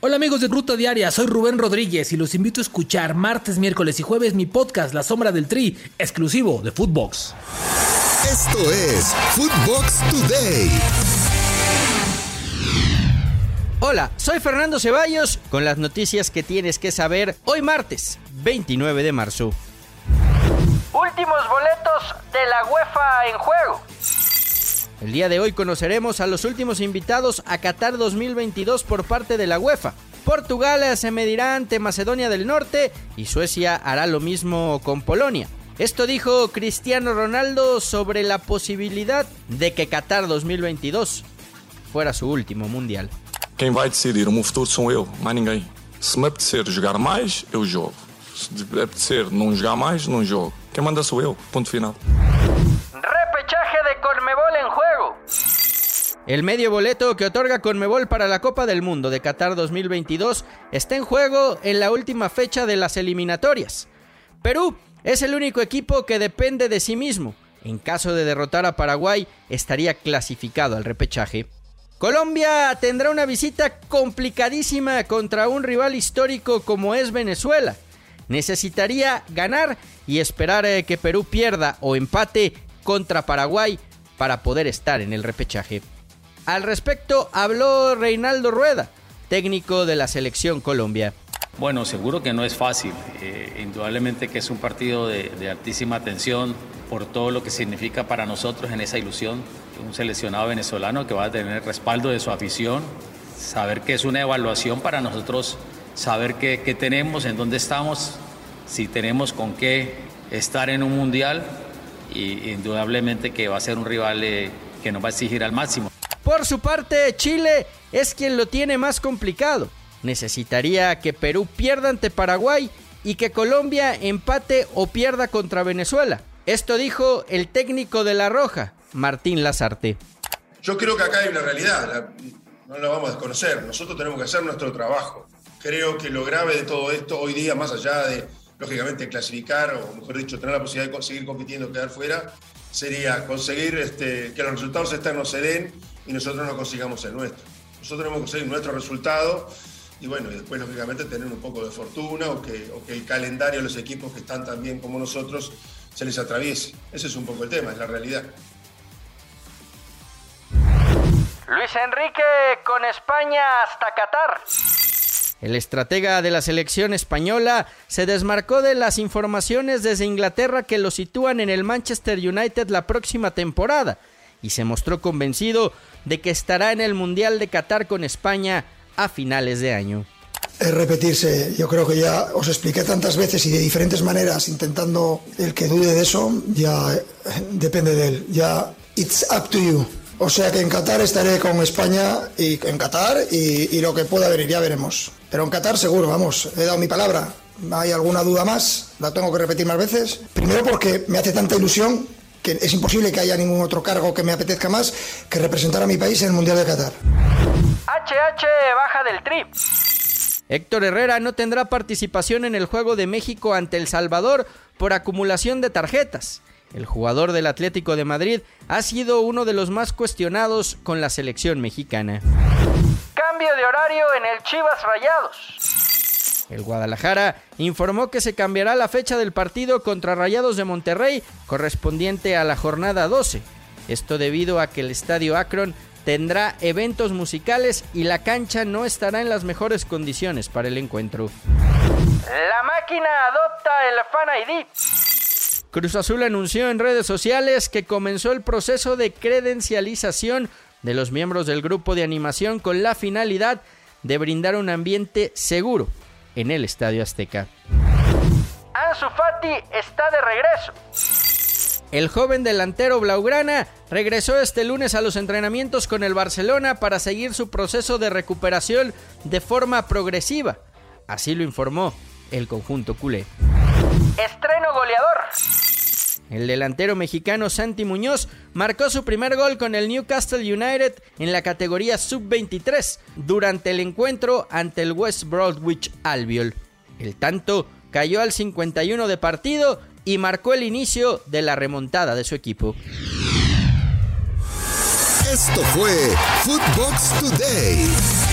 Hola amigos de Ruta Diaria, soy Rubén Rodríguez y los invito a escuchar martes, miércoles y jueves mi podcast La Sombra del Tri, exclusivo de Footbox. Esto es Footbox Today. Hola, soy Fernando Ceballos con las noticias que tienes que saber hoy martes 29 de marzo. Últimos boletos de la UEFA en juego. El día de hoy conoceremos a los últimos invitados a Qatar 2022 por parte de la UEFA. Portugal se medirá ante Macedonia del Norte y Suecia hará lo mismo con Polonia. Esto dijo Cristiano Ronaldo sobre la posibilidad de que Qatar 2022 fuera su último mundial. Quem vai decidir o meu futuro sou eu, mais ninguém. Se me apetecer jogar mais, eu jogo. Se apetecer não jogar mais, não jogo. Quem manda sou eu, ponto final. El medio boleto que otorga Conmebol para la Copa del Mundo de Qatar 2022 está en juego en la última fecha de las eliminatorias. Perú es el único equipo que depende de sí mismo. En caso de derrotar a Paraguay, estaría clasificado al repechaje. Colombia tendrá una visita complicadísima contra un rival histórico como es Venezuela. Necesitaría ganar y esperar eh, que Perú pierda o empate contra Paraguay para poder estar en el repechaje. Al respecto habló Reinaldo Rueda, técnico de la selección Colombia. Bueno, seguro que no es fácil. Eh, indudablemente que es un partido de, altísima tensión por todo lo que significa para nosotros en esa ilusión. Un seleccionado venezolano que va a tener respaldo de su afición, saber que es una evaluación para nosotros, saber qué, qué tenemos, en dónde estamos, si tenemos con qué estar en un mundial y indudablemente que va a ser un rival eh, que nos va a exigir al máximo. Por su parte, Chile es quien lo tiene más complicado necesitaría que Perú pierda ante Paraguay y que Colombia empate o pierda contra Venezuela. Esto dijo el técnico de La Roja, Martín Lazarte. Yo creo que acá hay una realidad, no la vamos a desconocer. Nosotros tenemos que hacer nuestro trabajo. Creo que lo grave de todo esto hoy día, más allá de, lógicamente, clasificar o, mejor dicho, tener la posibilidad de seguir compitiendo, quedar fuera, sería conseguir este, que los resultados externos se den y nosotros no consigamos el nuestro. Nosotros tenemos que conseguir nuestro resultado y bueno, y después lógicamente tener un poco de fortuna o que, o que el calendario de los equipos que están tan bien como nosotros se les atraviese. Ese es un poco el tema, es la realidad. Luis Enrique con España hasta Qatar. El estratega de la selección española se desmarcó de las informaciones desde Inglaterra que lo sitúan en el Manchester United la próxima temporada y se mostró convencido de que estará en el Mundial de Qatar con España a finales de año. Es repetirse, yo creo que ya os expliqué tantas veces y de diferentes maneras, intentando el que dude de eso, ya eh, depende de él, ya it's up to you. O sea que en Qatar estaré con España y en Qatar y, y lo que pueda venir, ya veremos. Pero en Qatar seguro, vamos, he dado mi palabra. ¿Hay alguna duda más? ¿La tengo que repetir más veces? Primero porque me hace tanta ilusión que es imposible que haya ningún otro cargo que me apetezca más que representar a mi país en el Mundial de Qatar. HH baja del trip. Héctor Herrera no tendrá participación en el juego de México ante El Salvador por acumulación de tarjetas. El jugador del Atlético de Madrid ha sido uno de los más cuestionados con la selección mexicana. Cambio de horario en el Chivas Rayados. El Guadalajara informó que se cambiará la fecha del partido contra Rayados de Monterrey correspondiente a la jornada 12. Esto debido a que el estadio Akron tendrá eventos musicales y la cancha no estará en las mejores condiciones para el encuentro. La máquina adopta el Fan ID. Cruz Azul anunció en redes sociales que comenzó el proceso de credencialización de los miembros del grupo de animación con la finalidad de brindar un ambiente seguro en el Estadio Azteca. Ansu Fati está de regreso. El joven delantero Blaugrana regresó este lunes a los entrenamientos con el Barcelona para seguir su proceso de recuperación de forma progresiva. Así lo informó el conjunto culé. Estreno goleador. El delantero mexicano Santi Muñoz marcó su primer gol con el Newcastle United en la categoría sub-23 durante el encuentro ante el West Broadwich Albiol. El tanto cayó al 51 de partido y marcó el inicio de la remontada de su equipo. Esto fue Footbox Today.